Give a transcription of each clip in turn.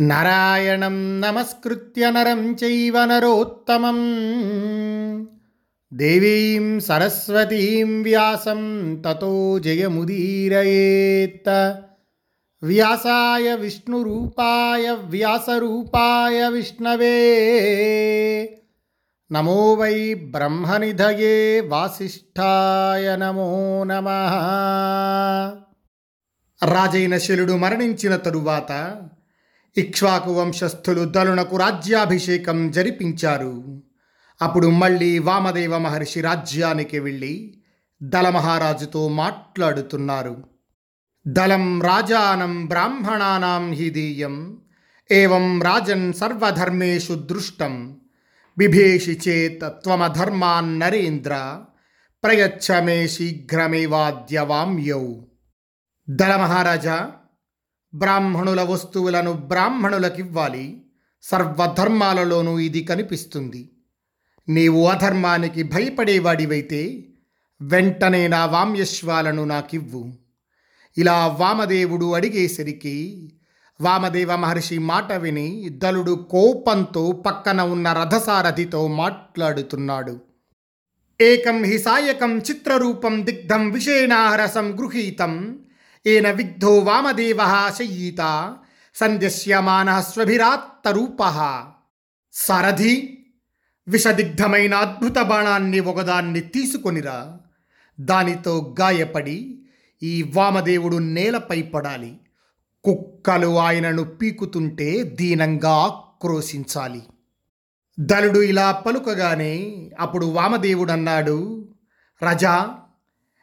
నారాయణం నమస్కృత్య నరం చైవ నరోత్తమం. దేవీం సరస్వతీం వ్యాసం తతో జయముదీరయేత్ వ్యాసాయ విష్ణురూపాయ వ్యాసరూపాయ విష్ణవే. నమో వై బ్రహ్మనిధయే వాసిష్ఠాయ నమో నమ. రాజైన శలుడు మరణించిన తరువాత ఇక్ష్వాకు వంశస్థులు దలునకు రాజ్యాభిషేకం జరిపించారు. అప్పుడు మళ్ళీ వామదేవ మహర్షి రాజ్యానికి వెళ్ళి దళమహారాజుతో మాట్లాడుతున్నారు. దళం రాజానం బ్రాహ్మణానాం హిదీయం ఏవం రాజన్ సర్వధర్మేషు దృష్టం బిభేషి చేత్ త్వమధర్మాన్ నరేంద్ర ప్రయచ్చ మే శీఘ్రమేవాద్యవామ్యౌ. దళ మహారాజా బ్రాహ్మణుల వస్తువులను బ్రాహ్మణులకివ్వాలి. సర్వధర్మాలలోనూ ఇది కనిపిస్తుంది. నీవు అధర్మానికి భయపడేవాడివైతే వెంటనే నా వామ్యశ్వాలను నాకివ్వు. ఇలా వామదేవుడు అడిగేసరికి వామదేవ మహర్షి మాట విని దలుడు కోపంతో పక్కన ఉన్న రథసారథితో మాట్లాడుతున్నాడు. ఏకం హి సాయకం చిత్రరూపం దిగ్ధం విషేణాహరసం గృహీతం ఏన విగ్ధో వామదేవ శయీత సంధ్యస్యమాన స్వభిరాత్తరూప సారథి విషదిగ్ధమైన అద్భుత బాణాన్ని ఒకదాన్ని తీసుకొనిరా. దానితో గాయపడి ఈ వామదేవుడు నేలపై పడాలి. కుక్కలు ఆయనను పీకుతుంటే దీనంగా ఆక్రోశించాలి. దలుడు ఇలా పలుకగానే అప్పుడు వామదేవుడన్నాడు రజా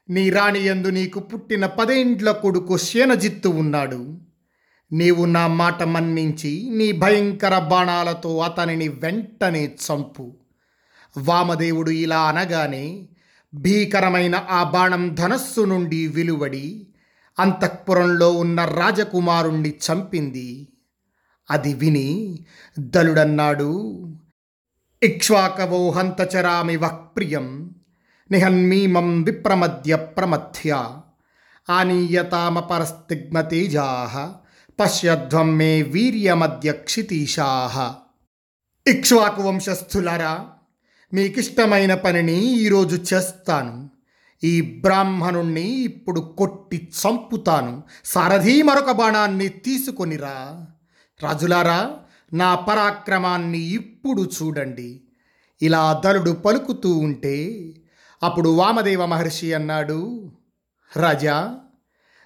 నీ రాణియందు నీకు పుట్టిన పదేండ్ల కొడుకు శేనజిత్తు ఉన్నాడు. నీవు నా మాట మన్నించి నీ భయంకర బాణాలతో అతనిని వెంటనే చంపు. వామదేవుడు ఇలా అనగానే భీకరమైన ఆ బాణం ధనస్సు నుండి వెలువడి అంతఃపురంలో ఉన్న రాజకుమారుణ్ణి చంపింది. అది విని దలుడన్నాడు ఇక్ష్వాకవో హంతచరామి వక్ప్రియం నిహన్మీమం విప్రమద్య ప్రమథ్య ఆనీయతామపరస్తిగ్మతేజా పశ్యధ్వం మే వీర్యమద్య క్షితీషా ఇక్ష్వాకు వంశస్థులారా మీకిష్టమైన పనిని ఈరోజు చేస్తాను ఈ బ్రాహ్మణుణ్ణి ఇప్పుడు కొట్టి చంపుతాను। సారథి మరొక బాణాన్ని తీసుకొనిరా। రాజులారా నా పరాక్రమాన్ని ఇప్పుడు చూడండి। ఇలా దరుడు పలుకుతూ ఉంటే అప్పుడు వామదేవ మహర్షి అన్నాడు రాజా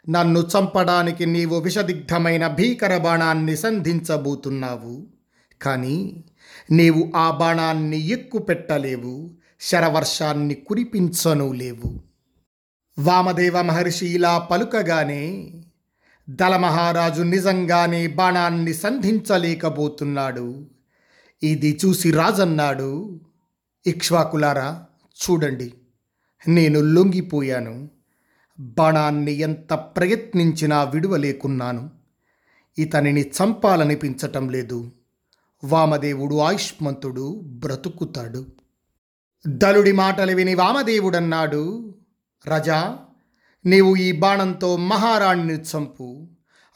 నన్ను చంపడానికి నీవు విషదిగ్ధమైన భీకర బాణాన్ని సంధించబోతున్నావు. కానీ నీవు ఆ బాణాన్ని ఎక్కుపెట్టలేవు శరవర్షాన్ని కురిపించను లేవు. వామదేవ మహర్షి ఇలా పలుకగానే దళమహారాజు నిజంగానే బాణాన్ని సంధించలేకపోతున్నాడు. ఇది చూసి రాజన్నాడు. ఇక్ష్వాకులారా చూడండి. నేను లొంగిపోయాను. బాణాన్ని ఎంత ప్రయత్నించినా విడువలేకున్నాను. ఇతనిని చంపాలనిపించటం లేదు. వామదేవుడు ఆయుష్మంతుడు బ్రతుకుతాడు. దలుడి మాటలు విని వామదేవుడన్నాడు రజా నీవు ఈ బాణంతో మహారాణిని చంపు.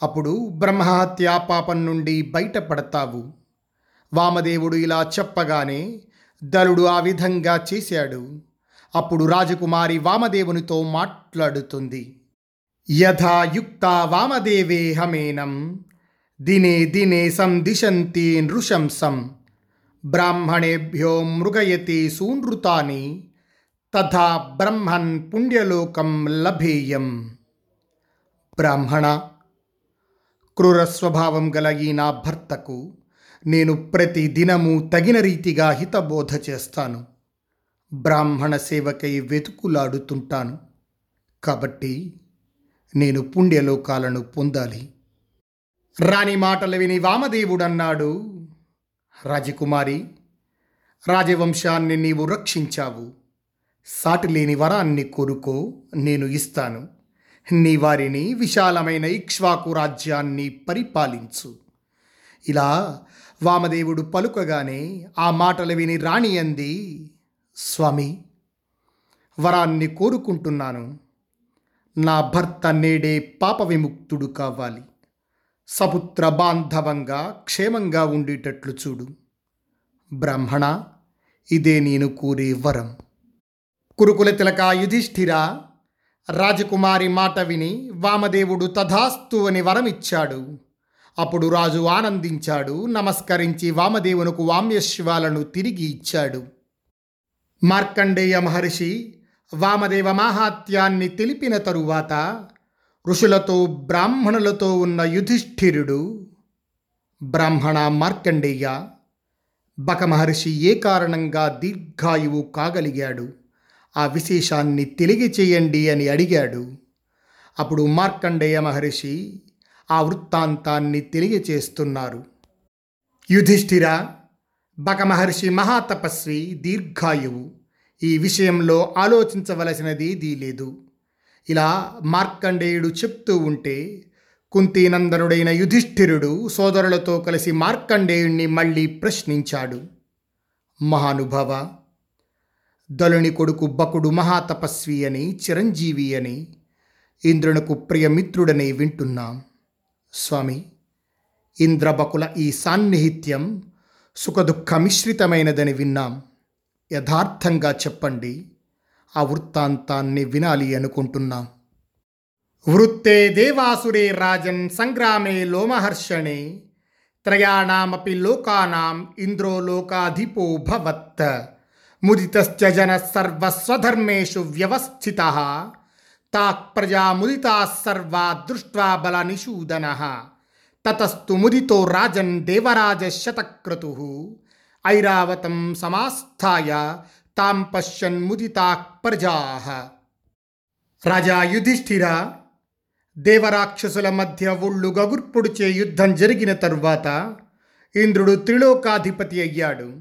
అప్పుడు బ్రహ్మహత్యా పాపం నుండి బయటపడతావు. వామదేవుడు ఇలా చెప్పగానే దలుడు ఆ విధంగా చేశాడు. అప్పుడు రాజకుమారి వామదేవునితో మాట్లాడుతుంది. యథాయుక్త వామదేవేహమేనం దినే దినే సందిశంతి నృశంసం. బ్రాహ్మణేభ్యో మృగయతి సూనృతాని. తథా బ్రహ్మన్ పుణ్యలోకం లభేయం. బ్రాహ్మణ క్రూర స్వభావం గల ఈ నా భర్తకు నేను ప్రతి దినము తగిన రీతిగా హితబోధ చేస్తాను. బ్రాహ్మణ సేవకై వెతుకులాడుతుంటాను. కాబట్టి నేను పుణ్యలోకాలను పొందాలి. రాణి మాటలు విని వామదేవుడన్నాడు. రాజకుమారి రాజవంశాన్ని నీవు రక్షించావు. సాటిలేని వరాన్ని కోరుకో నేను ఇస్తాను. నీ వారిని విశాలమైన ఇక్ష్వాకు రాజ్యాన్ని పరిపాలించు. ఇలా వామదేవుడు పలుకగానే ఆ మాటలు విని రాణి అంది. స్వామి వరాన్ని కోరుకుంటున్నాను. నా భర్త నేడే పాప విముక్తుడు కావాలి. సపుత్ర బాంధవంగా క్షేమంగా ఉండేటట్లు చూడు. బ్రాహ్మణ ఇదే నేను కోరే వరం. కురుకుల తిలక యుధిష్ఠిర రాజకుమారి మాట విని వామదేవుడు తథాస్తు అని వరమిచ్చాడు. అప్పుడు రాజు ఆనందించాడు నమస్కరించి వామదేవునకు వామ్యశివాలను తిరిగి ఇచ్చాడు. మార్కండేయ మహర్షి వామదేవ మాహాత్యాన్ని తెలిపిన తరువాత ఋషులతో బ్రాహ్మణులతో ఉన్న యుధిష్ఠిరుడు బ్రాహ్మణ మార్కండేయ బక మహర్షి ఏ కారణంగా దీర్ఘాయువు కాగలిగాడు? ఆ విశేషాన్ని తెలియచేయండి అని అడిగాడు. అప్పుడు మార్కండేయ మహర్షి ఆ వృత్తాంతాన్ని తెలియచేస్తున్నారు. యుధిష్ఠిర బక మహర్షి మహాతపస్వి దీర్ఘాయువు. ఈ విషయంలో ఆలోచించవలసినది లేదు ఇలా మార్కండేయుడు చెప్తూ ఉంటే కుంతీనందనుడైన యుధిష్ఠిరుడు సోదరులతో కలిసి మార్కండేయుణ్ణి మళ్ళీ ప్రశ్నించాడు. మహానుభవ దలుని కొడుకు బకుడు మహాతపస్వి అని చిరంజీవి అని ఇంద్రునకు ప్రియమిత్రుడని వింటున్నాం. స్వామి ఇంద్రబకుల ఈ సాన్నిహిత్యం సుఖదుఃఖమిశ్రితమైనదని విన్నాం. యథార్థంగా చెప్పండి. ఆ వృత్తాంతాన్ని వినాలి అనుకుంటున్నాం. వృత్తే దేవాసురే రాజన్ సంగ్రామే లోమహర్షణే. త్రయాణమపి లోకానాం ఇంద్రో లోకాధిపో భవత్. ముదితశ్చ జన సర్వస్వధర్మేషు వ్యవస్థిత. తాక్ ప్రజా ముదితా సర్వా దృష్ట్వా బల నిషూదన తతస్తు ముదితో రాజన్ దేవరాజ శతక్రతు ఐరావతం సమాస్థాయ తాం పశ్యన్ ముదితా ప్రజా. రాజా యుధిష్ఠిర దేవరాక్షసుల మధ్య ఒళ్ళు గగుర్పొడిచే యుద్ధం జరిగిన తరువాత ఇంద్రుడు త్రిలోకాధిపతి అయ్యాడు.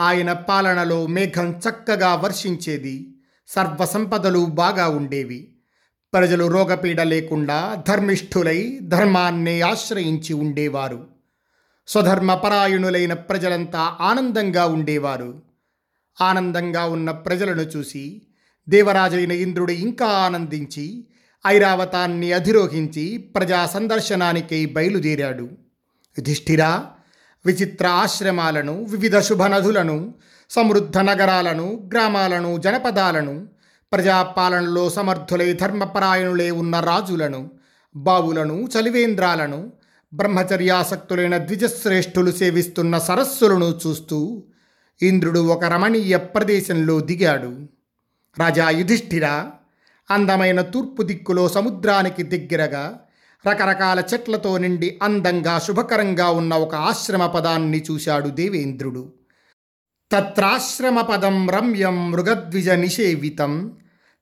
ఆయన పాలనలో మేఘం చక్కగా వర్షించేది సర్వసంపదలు బాగా ఉండేవి. ప్రజలు రోగపీడ లేకుండా ధర్మిష్ఠులై ధర్మాన్ని ఆశ్రయించి ఉండేవారు. స్వధర్మపరాయణులైన ప్రజలంతా ఆనందంగా ఉండేవారు. ఆనందంగా ఉన్న ప్రజలను చూసి దేవరాజైన ఇంద్రుడు ఇంకా ఆనందించి ఐరావతాన్ని అధిరోహించి ప్రజా సందర్శనానికై బయలుదేరాడు. యుధిష్ఠిరా విచిత్ర ఆశ్రమాలను వివిధ శుభనదులను సమృద్ధ నగరాలను గ్రామాలను జనపదాలను ప్రజాపాలనలో సమర్థులై ధర్మపరాయణులే ఉన్న రాజులను బావులను చలివేంద్రాలను బ్రహ్మచర్యాసక్తులైన ద్విజశ్రేష్ఠులు సేవిస్తున్న సరస్సులను చూస్తూ ఇంద్రుడు ఒక రమణీయ ప్రదేశంలో దిగాడు. రాజా యుధిష్ఠిర అందమైన తూర్పు దిక్కులో సముద్రానికి దగ్గరగా రకరకాల చెట్లతో నిండి అందంగా శుభకరంగా ఉన్న ఒక ఆశ్రమ పదాన్ని చూశాడు దేవేంద్రుడు. తత్రాశ్రమ పదం రమ్యం మృగద్విజ నిషేవితం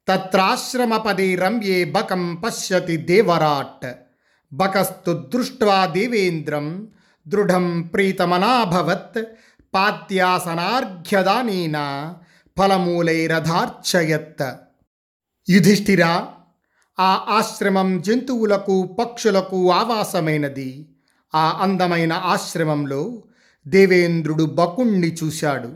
తత్రాశ్రమపది రమ్యే బకం పశ్యతి దేవరాట్. బకస్తు దృష్ట్వా దేవేంద్రం దృఢం ప్రీతమనాభవత్ పాత్యాసనార్ఘ్యదానేన ఫలమూలైరధార్చయత్. యుధిష్ఠిర ఆ ఆశ్రమం జంతువులకు పక్షులకు ఆవాసమైనది. ఆ అందమైన ఆశ్రమంలో దేవేంద్రుడు బకుణ్ణి చూశాడు.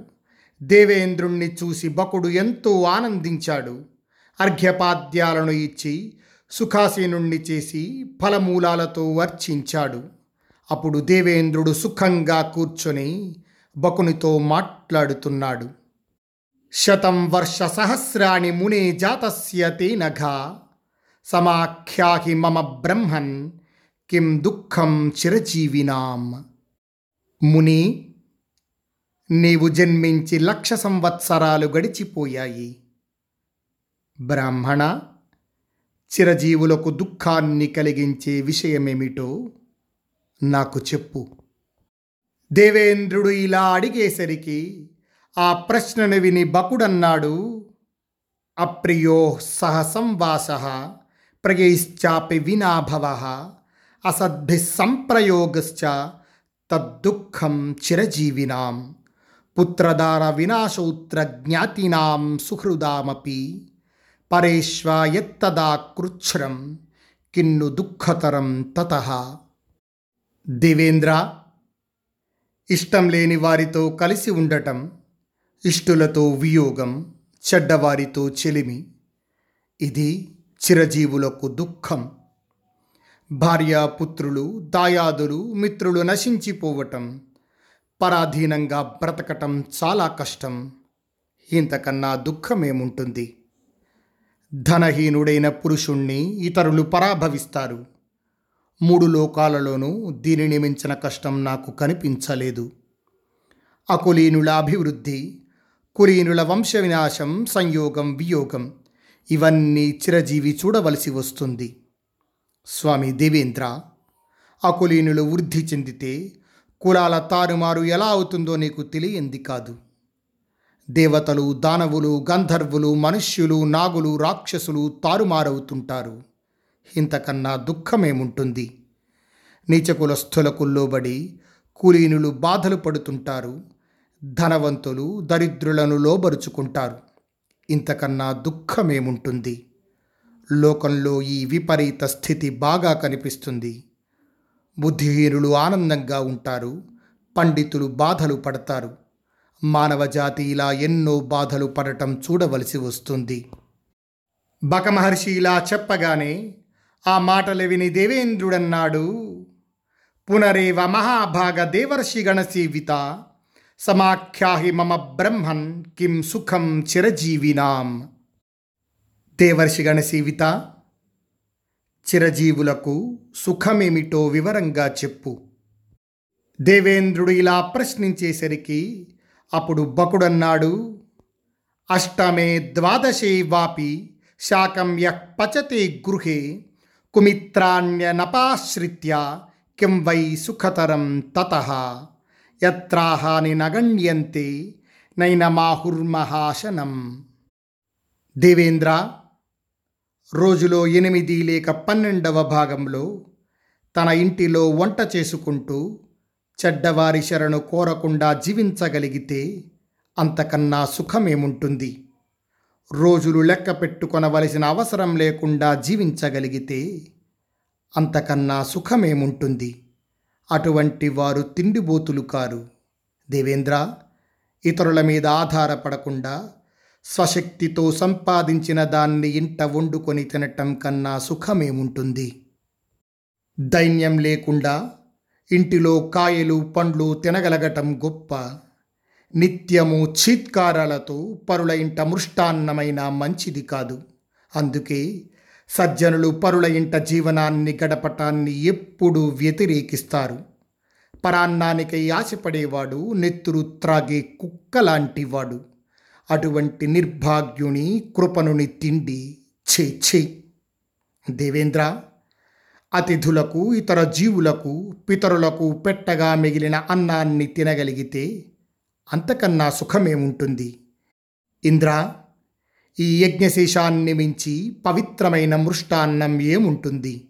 దేవేంద్రుణ్ణి చూసి బకుడు ఎంతో ఆనందించాడు. అర్ఘ్యపాద్యాలను ఇచ్చి సుఖాసీనుణ్ణి చేసి ఫలమూలాలతో వర్చించాడు. అప్పుడు దేవేంద్రుడు సుఖంగా కూర్చొని బకునితో మాట్లాడుతున్నాడు. శతం వర్ష సహస్రాణి మునే జాతస్య తేనఘ సమాఖ్యాహి మమ బ్రహ్మన్ కిం దుఃఖం చిరజీవినాం. ముని నీవు జన్మించి లక్ష సంవత్సరాలు గడిచిపోయాయి. బ్రాహ్మణ చిరజీవులకు దుఃఖాన్ని కలిగించే విషయమేమిటో నాకు చెప్పు. దేవేంద్రుడు ఇలా అడిగేసరికి ఆ ప్రశ్నను విని బకుడన్నాడు అప్రియో సహ సంవాస ప్రయైశ్చాపి వినాభవ అసద్భి సంప్రయోగశ్చ తద్దుఃఖం చిరజీవినాం పుత్రదార వినాశోత్ర జ్ఞాతినాం సుహృదామపి పరేష్వాయత్తదా కృచ్ఛ్రం కిన్ను దుఃఖతరం తత. దేవేంద్ర ఇష్టం లేని వారితో కలిసి ఉండటం ఇష్టులతో వియోగం చెడ్డవారితో చెలిమి ఇది చిరజీవులకు దుఃఖం. భార్య పుత్రులు దాయాదులు మిత్రులు నశించిపోవటం పరాధీనంగా బ్రతకటం చాలా కష్టం. ఇంతకన్నా దుఃఖమేముంటుంది? ధనహీనుడైన పురుషుణ్ణి ఇతరులు పరాభవిస్తారు. మూడు లోకాలలోనూ దీనిని మించిన కష్టం నాకు కనిపించలేదు. అకులీనుల అభివృద్ధి కులీనుల వంశ వినాశం సంయోగం వియోగం ఇవన్నీ చిరజీవి చూడవలసి వస్తుంది. స్వామి దేవేంద్ర అకులీనులు వృద్ధి చెందితే కులాల తారుమారు ఎలా అవుతుందో నీకు తెలియంది కాదు. దేవతలు దానవులు గంధర్వులు మనుష్యులు నాగులు రాక్షసులు తారుమారవుతుంటారు. ఇంతకన్నా దుఃఖమేముంటుంది? నీచకులస్థులకు లోబడి కులీనులు బాధలు పడుతుంటారు. ధనవంతులు దరిద్రులను లోబరుచుకుంటారు. ఇంతకన్నా దుఃఖమేముంటుంది? లోకంలో ఈ విపరీత స్థితి బాగా కనిపిస్తుంది. బుద్ధిహీనులు ఆనందంగా ఉంటారు. పండితులు బాధలు పడతారు. మానవజాతి ఇలా ఎన్నో బాధలు పడటం చూడవలసి వస్తుంది. బకమహర్షి ఇలా చెప్పగానే ఆ మాటలు విని దేవేంద్రుడన్నాడు పునరేవ మహాభాగ దేవర్షి గణసీవిత సమాఖ్యాహి మమ బ్రహ్మన్ కిం సుఖం చిరజీవినాం. దేవర్షి గణసీవిత చిరజీవులకు సుఖమేమిటో వివరంగా చెప్పు. దేవేంద్రుడు ఇలా ప్రశ్నించేసరికి అప్పుడు బకుడన్నాడు. అష్టమే ద్వాదశే వాపి శాకం యః పచతే గృహే కుమిత్రాణ్యనపాశ్రిత్య కిం వై సుఖతరం తత యత్రాహాని నగణ్యంతే నైనమాహుర్మహాశనం. దేవేంద్ర రోజులో ఎనిమిది లేక పన్నెండవ భాగంలో తన ఇంటిలో వంట చేసుకుంటూ చెడ్డవారి శరణు కోరకుండా జీవించగలిగితే అంతకన్నా సుఖమేముంటుంది? రోజులు లెక్క పెట్టుకొనవలసిన అవసరం లేకుండా జీవించగలిగితే అంతకన్నా సుఖమేముంటుంది? అటువంటి వారు తిండిబోతులు కారు. దేవేంద్ర ఇతరుల మీద ఆధారపడకుండా స్వశక్తితో సంపాదించిన దాన్ని ఇంట వండుకొని తినటం కన్నా సుఖమేముంటుంది? దైన్యం లేకుండా ఇంటిలో కాయలు పండ్లు తినగలగటం గొప్ప. నిత్యము చీత్కారాలతో పరుల ఇంట మృష్టాన్నమైన మంచిది కాదు. అందుకే సజ్జనులు పరుల ఇంట జీవనాన్ని గడపటాన్ని ఎప్పుడూ వ్యతిరేకిస్తారు. పరాన్నానికై ఆశపడేవాడు నెత్తురు త్రాగే కుక్కలాంటివాడు అటువంటి నిర్భాగ్యుని కృపనుని తిండి ఛే ఛే. దేవేంద్ర! అతిథులకు ఇతర జీవులకు పితరులకు పెట్టగా మిగిలిన అన్నాన్ని తినగలిగితే అంతకన్నా సుఖమేముంటుంది? ఇంద్ర ఈ యజ్ఞశేషాన్ని మించి పవిత్రమైన మృష్టాన్నం ఏముంటుంది?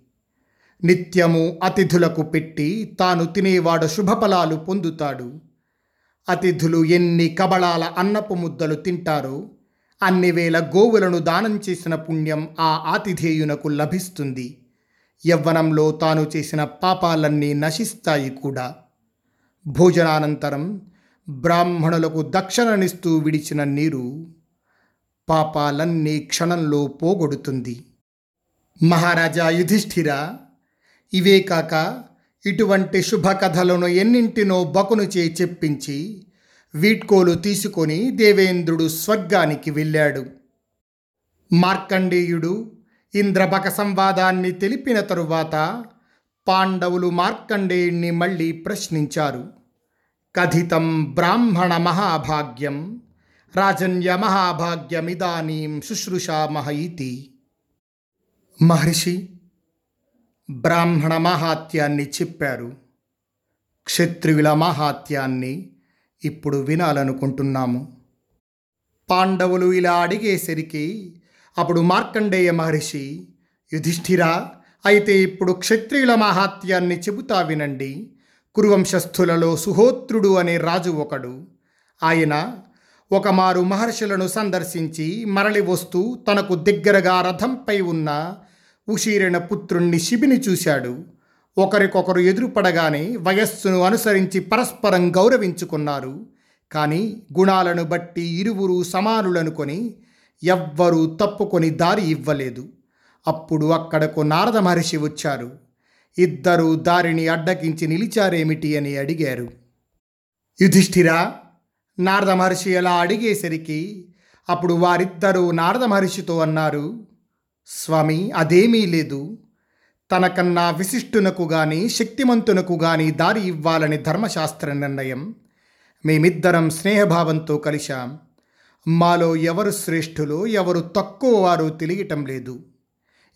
నిత్యము అతిథులకు పెట్టి తాను తినేవాడు శుభఫలాలు పొందుతాడు. అతిథులు ఎన్ని కబళాల అన్నపు ముద్దలు తింటారో అన్ని వేల గోవులను దానం చేసిన పుణ్యం ఆ ఆతిథేయునకు లభిస్తుంది. యవ్వనంలో తాను చేసిన పాపాలన్నీ నశిస్తాయి కూడా. భోజనానంతరం బ్రాహ్మణులకు దక్షిణనిస్తూ విడిచిన నీరు పాపాలన్నీ క్షణంలో పోగొడుతుంది. మహారాజా యుధిష్ఠిర ఇవే కాక ఇటువంటి శుభకథలను ఎన్నింటినో బకును చే చెప్పించి వీడ్కోలు తీసుకొని దేవేంద్రుడు స్వర్గానికి వెళ్ళాడు. మార్కండేయుడు ఇంద్రభక సంవాదాన్ని తెలిపిన తరువాత పాండవులు మార్కండేయుణ్ణి మళ్ళీ ప్రశ్నించారు. కథితం బ్రాహ్మణ మహాభాగ్యం రాజన్య మహాభాగ్యమిదానీం శుశ్రూషామహ ఇతి మహర్షి బ్రాహ్మణ మహాత్యాన్ని చెప్పారు. క్షత్రియుల మహాత్యాన్ని ఇప్పుడు వినాలనుకుంటున్నాము. పాండవులు ఇలా అడిగేసరికి అప్పుడు మార్కండేయ మహర్షి యుధిష్ఠిరా అయితే ఇప్పుడు క్షత్రియుల మహాత్యాన్ని చెబుతా వినండి. కురువంశస్థులలో సుహోత్రుడు అనే రాజు ఒకడు. ఆయన ఒకమారు మహర్షులను సందర్శించి మరలి వస్తూ తనకు దగ్గరగా రథంపై ఉన్న ఉషీరిన పుత్రుణ్ణి శిబిని చూశాడు. ఒకరికొకరు ఎదురుపడగానే వయస్సును అనుసరించి పరస్పరం గౌరవించుకున్నారు. కానీ గుణాలను బట్టి ఇరువురు సమానులనుకొని ఎవ్వరూ తప్పుకొని దారి ఇవ్వలేదు. అప్పుడు అక్కడకు నారద మహర్షి వచ్చారు. ఇద్దరూ దారిని అడ్డగించి నిలిచారేమిటి అని అడిగారు. యుధిష్ఠిరా నారద మహర్షి అలా అడిగేసరికి అప్పుడు వారిద్దరూ నారద మహర్షితో అన్నారు స్వామి అదేమీ లేదు. తనకన్నా విశిష్టునకు గాని శక్తిమంతునకు గాని దారి ఇవ్వాలని ధర్మశాస్త్ర నిర్ణయం. మేమిద్దరం స్నేహభావంతో కలిశాం. మాలో ఎవరు శ్రేష్ఠులు ఎవరు తక్కువ వారు తెలియటం లేదు.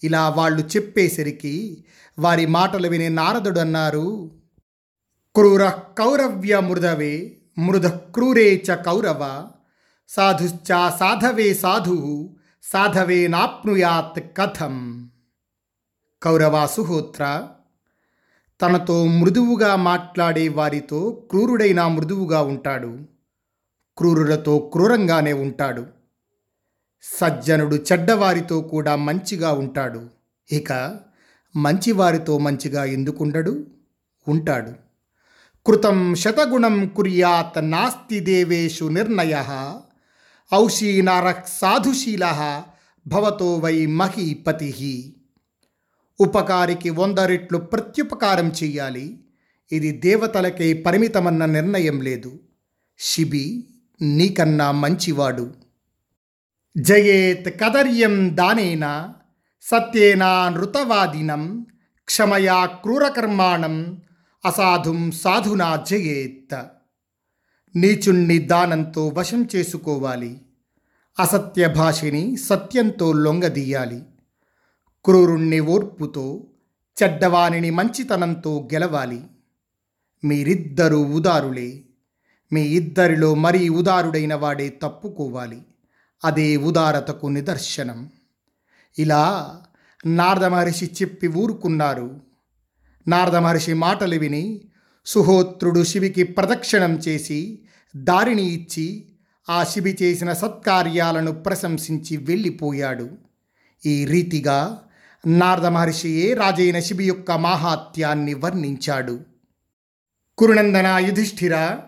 ఇలా వాళ్ళు చెప్పేసరికి వారి మాటలు విని నారదుడు అన్నారు క్రూర కౌరవ్య మృదవే మృద క్రూరే చ కౌరవ సాధుశ్చ సాధవే సాధు సాధవే నాప్నుయాత్ కథం. కౌరవ సుహోత్ర తనతో మృదువుగా మాట్లాడే వారితో క్రూరుడైన మృదువుగా ఉంటాడు. క్రూరులతో క్రూరంగానే ఉంటాడు. సజ్జనుడు చెడ్డవారితో కూడా మంచిగా ఉంటాడు. ఇక మంచివారితో మంచిగా ఎందుకుండడు? ఉంటాడు. కృతం శతగుణం కుర్యాత్ నాస్తి దేవేషు నిర్ణయ ఔషీనార సాధుశీల భవతో వై మహీపతి. ఉపకారికి వంద రెట్లు ప్రత్యుపకారం చెయ్యాలి. ఇది దేవతలకే పరిమితమన్న నిర్ణయం లేదు. శిబి నీకన్నా మంచివాడు. జయేత్ కదర్యం దానేన సత్యేనా నృతవాదినం క్షమయా క్రూరకర్మాణం అసాధుం సాధునా జయేత్. నీచుణ్ణి దానంతో వశం చేసుకోవాలి. అసత్య భాషని సత్యంతో లొంగదీయాలి. క్రూరుణ్ణి ఓర్పుతో చెడ్డవానిని మంచితనంతో గెలవాలి. మీరిద్దరూ ఉదారులే. మీ ఇద్దరిలో మరీ ఉదారుడైన వాడే తప్పుకోవాలి. అదే ఉదారతకు నిదర్శనం. ఇలా నారద మహర్షి చెప్పి ఊరుకున్నారు. నారద మహర్షి మాటలు విని సుహోత్రుడు శివికి ప్రదక్షిణం చేసి దారిని ఇచ్చి ఆ శిబి చేసిన సత్కార్యాలను ప్రశంసించి వెళ్ళిపోయాడు. ఈ రీతిగా నారద మహర్షియే రాజైన శిబి యొక్క మాహాత్యాన్ని వర్ణించాడు. కురునందన యుధిష్ఠిర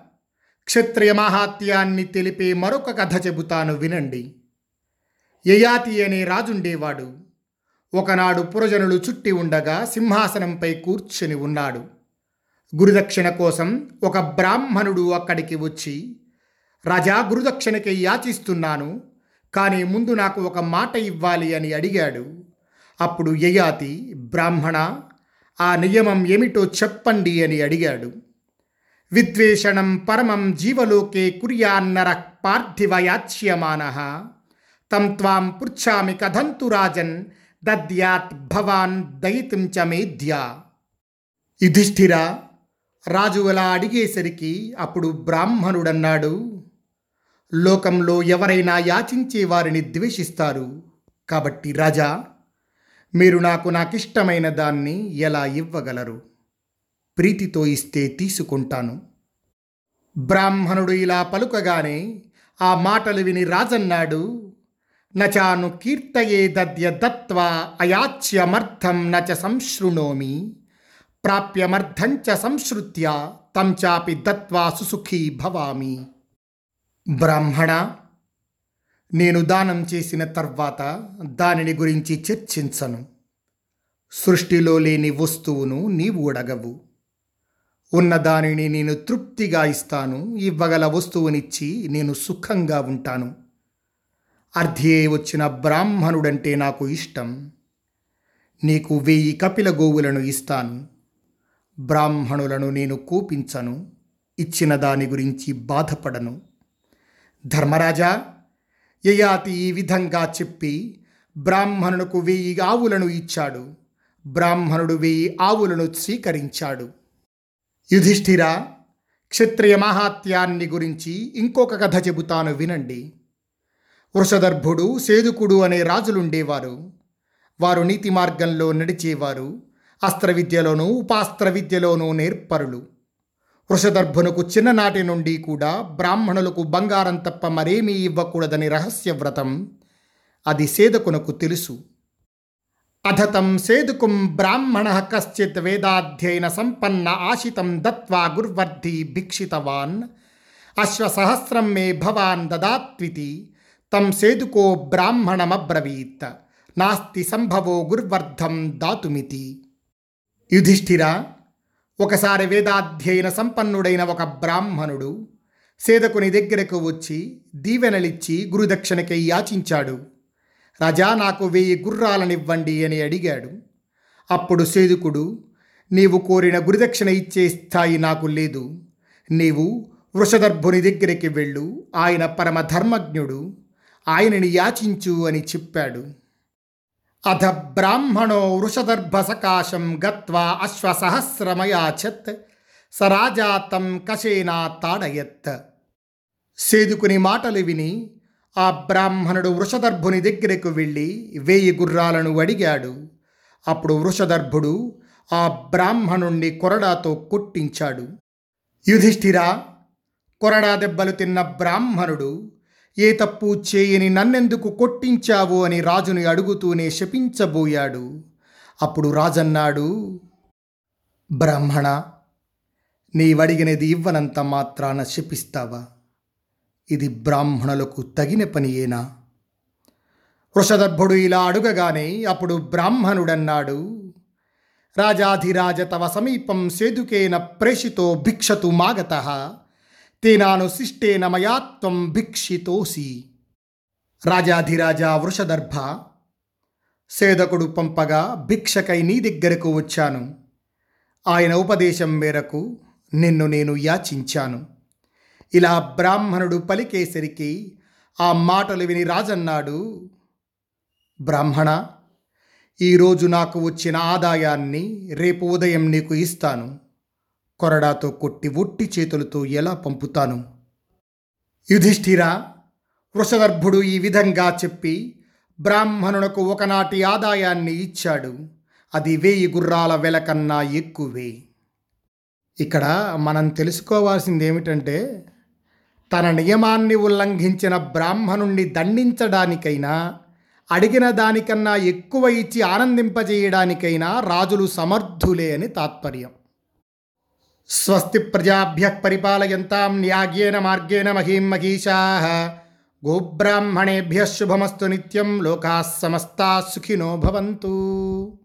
క్షత్రియ మహాత్యాన్ని తెలిపే మరొక కథ చెబుతాను వినండి. యయాతి అనే రాజుండేవాడు. ఒకనాడు పురజనులు చుట్టి ఉండగా సింహాసనంపై కూర్చుని ఉన్నాడు. గురుదక్షిణ కోసం ఒక బ్రాహ్మణుడు అక్కడికి వచ్చి రాజా గురుదక్షిణకి యాచిస్తున్నాను కానీ ముందు నాకు ఒక మాట ఇవ్వాలి అని అడిగాడు. అప్పుడు యయాతి బ్రాహ్మణ ఆ నియమం ఏమిటో చెప్పండి అని అడిగాడు. విద్వేషణం పరమం జీవలోకే కుర్యాన్నర పార్థివ యాచ్యమాన తం త్వాం పృచ్ఛామి కథంతు రాజన్ దద్యాత్ భవాన్ దయితుం చ మేధ్యా. యుధిష్ఠిర రాజు అలా అడిగేసరికి అప్పుడు బ్రాహ్మణుడన్నాడు. లోకంలో ఎవరైనా యాచించే వారిని ద్వేషిస్తారు. కాబట్టి రాజా మీరు నాకు నాకిష్టమైన దాన్ని ఎలా ఇవ్వగలరు? ప్రీతితో ఇస్తే తీసుకుంటాను. బ్రాహ్మణుడు ఇలా పలుకగానే ఆ మాటలు విని రాజన్నాడు నచాను కీర్తయే దద్య దత్వా అయాచ్యమర్థం నచ సంశృణోమి ప్రాప్యమర్థంచ సంశ్రుత్య తం చాపి దత్వా సుసుఖీ భవామి. బ్రాహ్మణ నేను దానం చేసిన తర్వాత దానిని గురించి చర్చించను. సృష్టిలో లేని వస్తువును నీవు అడగవు. ఉన్న దానిని నేను తృప్తిగా ఇస్తాను. ఇవ్వగల వస్తువునిచ్చి నేను సుఖంగా ఉంటాను. అర్ధే వచ్చిన బ్రాహ్మణుడంటే నాకు ఇష్టం. నీకు వెయ్యి కపిల గోవులను ఇస్తాను. బ్రాహ్మణులను నేను కోపించను. ఇచ్చిన దాని గురించి బాధపడను. ధర్మరాజా యయాతి ఈ విధంగా చెప్పి బ్రాహ్మణునకు వెయ్యి ఆవులను ఇచ్చాడు. బ్రాహ్మణుడు వెయ్యి ఆవులను స్వీకరించాడు. యుధిష్ఠిర క్షత్రియ మహాత్యాన్ని గురించి ఇంకొక కథ చెబుతాను వినండి. వృషదర్భుడు సేదుకుడు అనే రాజులుండేవారు. వారు నీతి మార్గంలో నడిచేవారు. అస్త్ర విద్యలోనూ ఉపాస్త్ర విద్యలోనూ నేర్పరులు. వృషదర్భునకు చిన్ననాటి నుండి కూడా బ్రాహ్మణులకు బంగారం తప్ప మరేమీ ఇవ్వకూడదని రహస్య వ్రతం అది సేదకునకు తెలుసు. అధతం సేదుకుం బ్రాహ్మణ కశ్చిత్ వేదాధ్యయన సంపన్న ఆశితం దత్వా గుర్వర్ధి భిక్షితవాన్ అశ్వసహస్రం మే భవాన్ దదాత్వితి తం సేదుకో బ్రాహ్మణమబ్రవీత్ నాస్తి సంభవో గుర్వర్ధం దాతుమితి యుధిష్ఠిర ఒకసారి వేదాధ్యయన సంపన్నుడైన ఒక బ్రాహ్మణుడు సేదకుని దగ్గరకు వచ్చి దీవెనలిచ్చి గురుదక్షిణకై యాచించాడు. రాజా నాకు వెయ్యి గుర్రాలనివ్వండి అని అడిగాడు. అప్పుడు సేదుకుడు నీవు కోరిన గురుదక్షిణ ఇచ్చే స్థాయి నాకు లేదు. నీవు వృషదర్భుని దగ్గరికి వెళ్ళు. ఆయన పరమ ధర్మజ్ఞుడు ఆయనని యాచించు అని చెప్పాడు. అధ బ్రాహ్మణో వృషదర్భ సకాశం గత్వా అశ్వసహస్రమయాచత్. సరాజాతం తం కశేనా తాడయత్. సేదుకుని మాటలు విని ఆ బ్రాహ్మణుడు వృషదర్భుని దగ్గరకు వెళ్ళి వేయి గుర్రాలను అడిగాడు. అప్పుడు వృషదర్భుడు ఆ బ్రాహ్మణుణ్ణి కొరడాతో కొట్టించాడు. యుధిష్ఠిరా కొరడా దెబ్బలు తిన్న బ్రాహ్మణుడు ఏ తప్పు చేయని నన్నెందుకు కొట్టించావు అని రాజుని అడుగుతూనే శపించబోయాడు. అప్పుడు రాజన్నాడు బ్రాహ్మణ నీవడిగినది ఇవ్వనంత మాత్రాన శపిస్తావా? ఇది బ్రాహ్మణులకు తగిన పనియేనా వృషదర్భుడు ఇలా అడుగగానే అప్పుడు బ్రాహ్మణుడన్నాడు. రాజాధిరాజ తవ సమీపం సేదుకేన ప్రేషితో భిక్షతు మాగత తేనాను శిష్టేన మయాత్వం భిక్షితోసి. రాజాధిరాజా వృషదర్భ సేదకుడు పంపగా భిక్షకై నీ దగ్గరకు వచ్చాను. ఆయన ఉపదేశం మేరకు నిన్ను నేను యాచించాను. ఇలా బ్రాహ్మణుడు పలికేసరికి ఆ మాటలు విని రాజన్నాడు బ్రాహ్మణ ఈరోజు నాకు వచ్చిన ఆదాయాన్ని రేపు ఉదయం నీకు ఇస్తాను. కొరడాతో కొట్టి ఒట్టి చేతులతో ఎలా పంపుతాను? యుధిష్ఠిర వృషగర్భుడు ఈ విధంగా చెప్పి బ్రాహ్మణునకు ఒకనాటి ఆదాయాన్ని ఇచ్చాడు. అది వేయి గుర్రాల వెల కన్నా ఎక్కువే. ఇక్కడ మనం తెలుసుకోవాల్సింది ఏమిటంటే తన నియమాన్ని ఉల్లంఘించిన బ్రాహ్మణుణ్ణి దండించడానికైనా అడిగిన దానికన్నా ఎక్కువ ఇచ్చి ఆనందింపజేయడానికైనా రాజులు సమర్థులే అని తాత్పర్యం. స్వస్తి ప్రజాభ్య పరిపాలయంతాం న్యాగ్యేన మార్గేణ మహీం మహీషా. గోబ్రాహ్మణేభ్య శుభమస్తు నిత్యం లోకా సమస్తా సుఖినో భవంతు.